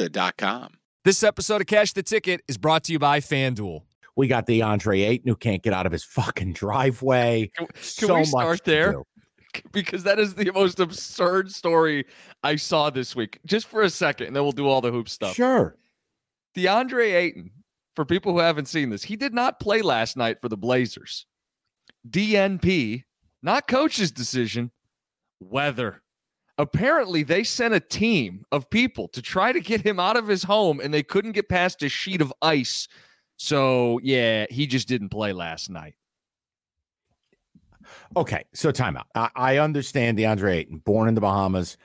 Serta.com. This episode of Cash the Ticket is brought to you by FanDuel. We got DeAndre Ayton who can't get out of his fucking driveway. Can, can so we start to there? Because that is the most absurd story I saw this week. Just for a second, and then we'll do all the hoop stuff. Sure. DeAndre Ayton, for people who haven't seen this, he did not play last night for the Blazers. DNP, not coach's decision, weather. Apparently, they sent a team of people to try to get him out of his home, and they couldn't get past a sheet of ice. So, yeah, he just didn't play last night. Okay, so timeout. I, I understand DeAndre Ayton, born in the Bahamas,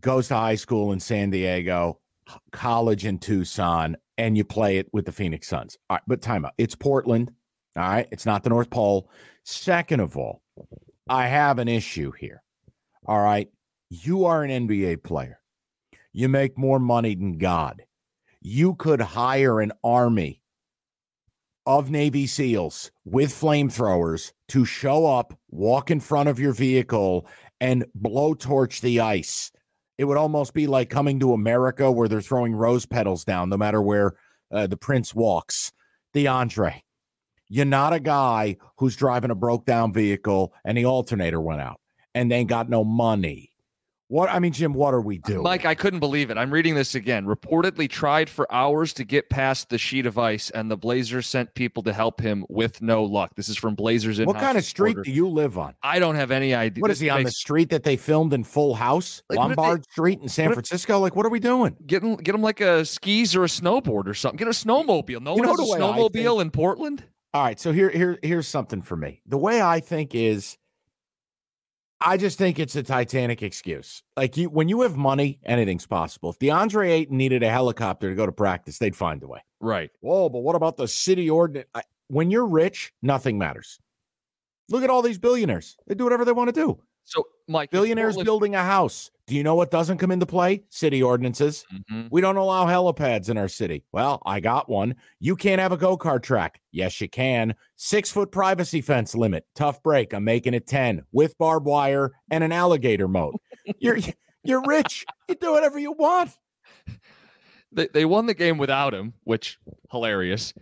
goes to high school in San Diego, college in Tucson, and you play it with the Phoenix Suns. All right, but timeout. It's Portland. All right, it's not the North Pole. Second of all, I have an issue here. All right, you are an NBA player. You make more money than God. You could hire an army of Navy SEALs with flamethrowers to show up, walk in front of your vehicle, and blowtorch the ice. It would almost be like coming to America where they're throwing rose petals down no matter where uh, the prince walks. DeAndre, you're not a guy who's driving a broke down vehicle and the alternator went out and they ain't got no money. What I mean, Jim, what are we doing? Mike, I couldn't believe it. I'm reading this again. Reportedly tried for hours to get past the sheet of ice, and the Blazers sent people to help him with no luck. This is from Blazers in what kind of street do you live on? I don't have any idea. What is This he on the street that they filmed in Full House, Like, if they- Lombard Street in San what if- Francisco? Like, what are we doing? Get him, get him like a skis or a snowboard or something. Get a snowmobile. No You one has a think- snowmobile in Portland. All right, so here, here, here's something for me. The way I think is, I just think it's a Titanic excuse. Like you, when you have money, anything's possible. If DeAndre Ayton needed a helicopter to go to practice, they'd find a way. Right. Whoa, but what about the city ordinance? When you're rich, nothing matters. Look at all these billionaires; they do whatever they want to do. So, Mike, Billionaires building a house. Do you know what doesn't come into play? City ordinances. Mhm. We don't allow helipads in our city. Well, I got one. You can't have a go kart track. Yes, you can. Six foot privacy fence limit. Tough break. I'm making it 10 with barbed wire and an alligator moat. You're you're rich. You do whatever you want. They, they won the game without him, which hilarious.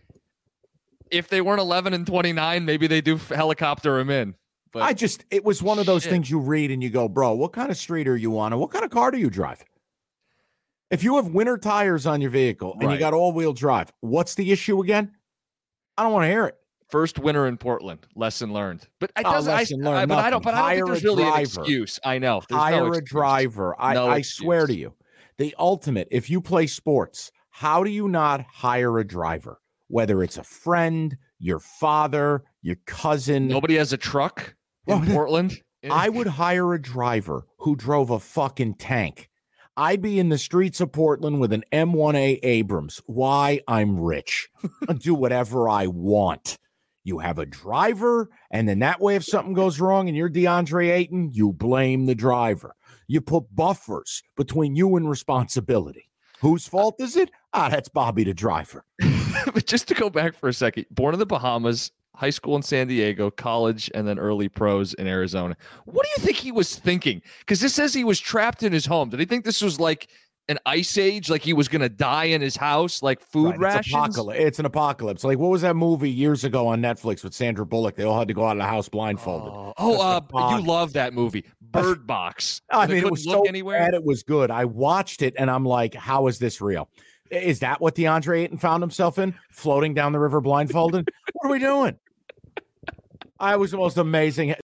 If they weren't 11 and 29, maybe they do helicopter him in. But I just it was one of those Shit. things you read and you go, bro, what kind of street are you on? And what kind of car do you drive? If you have winter tires on your vehicle and you got all-wheel drive, what's the issue again? I don't want to hear it. first winner in Portland, lesson learned. But I Oh, does I, lesson I- learned, but I don't. But I don't think there's a really an excuse. I know. There's no hire a excuse. driver. I, No I swear to you, the ultimate, if you play sports, how do you not hire a driver? Whether it's a friend, your father, your cousin. Nobody has a truck in Portland. I would hire a driver who drove a fucking tank. I'd be in the streets of Portland with an M1A Abrams. Why? I'm rich. I'll do whatever I want. You have a driver, and then that way, if something goes wrong and you're DeAndre Ayton, you blame the driver. You put buffers between you and responsibility. Whose fault is it? Ah, that's Bobby the driver. but just to go back for a second, born in the Bahamas, high school in San Diego, college, and then early pros in Arizona. What do you think he was thinking? Because this says he was trapped in his home. Did he think this was like an ice age, like he was going to die in his house, like food Right, It's, rations? apocalypse. it's an apocalypse. Like, what was that movie years ago on Netflix with Sandra Bullock? They all had to go out of the house blindfolded. Oh, oh uh, you love that movie. bird box. I mean, it was so anywhere. bad. It was good. I watched it and I'm like, how is this real? Is that what DeAndre Ayton found himself in? Floating down the river blindfolded? what are we doing? I was the most amazing.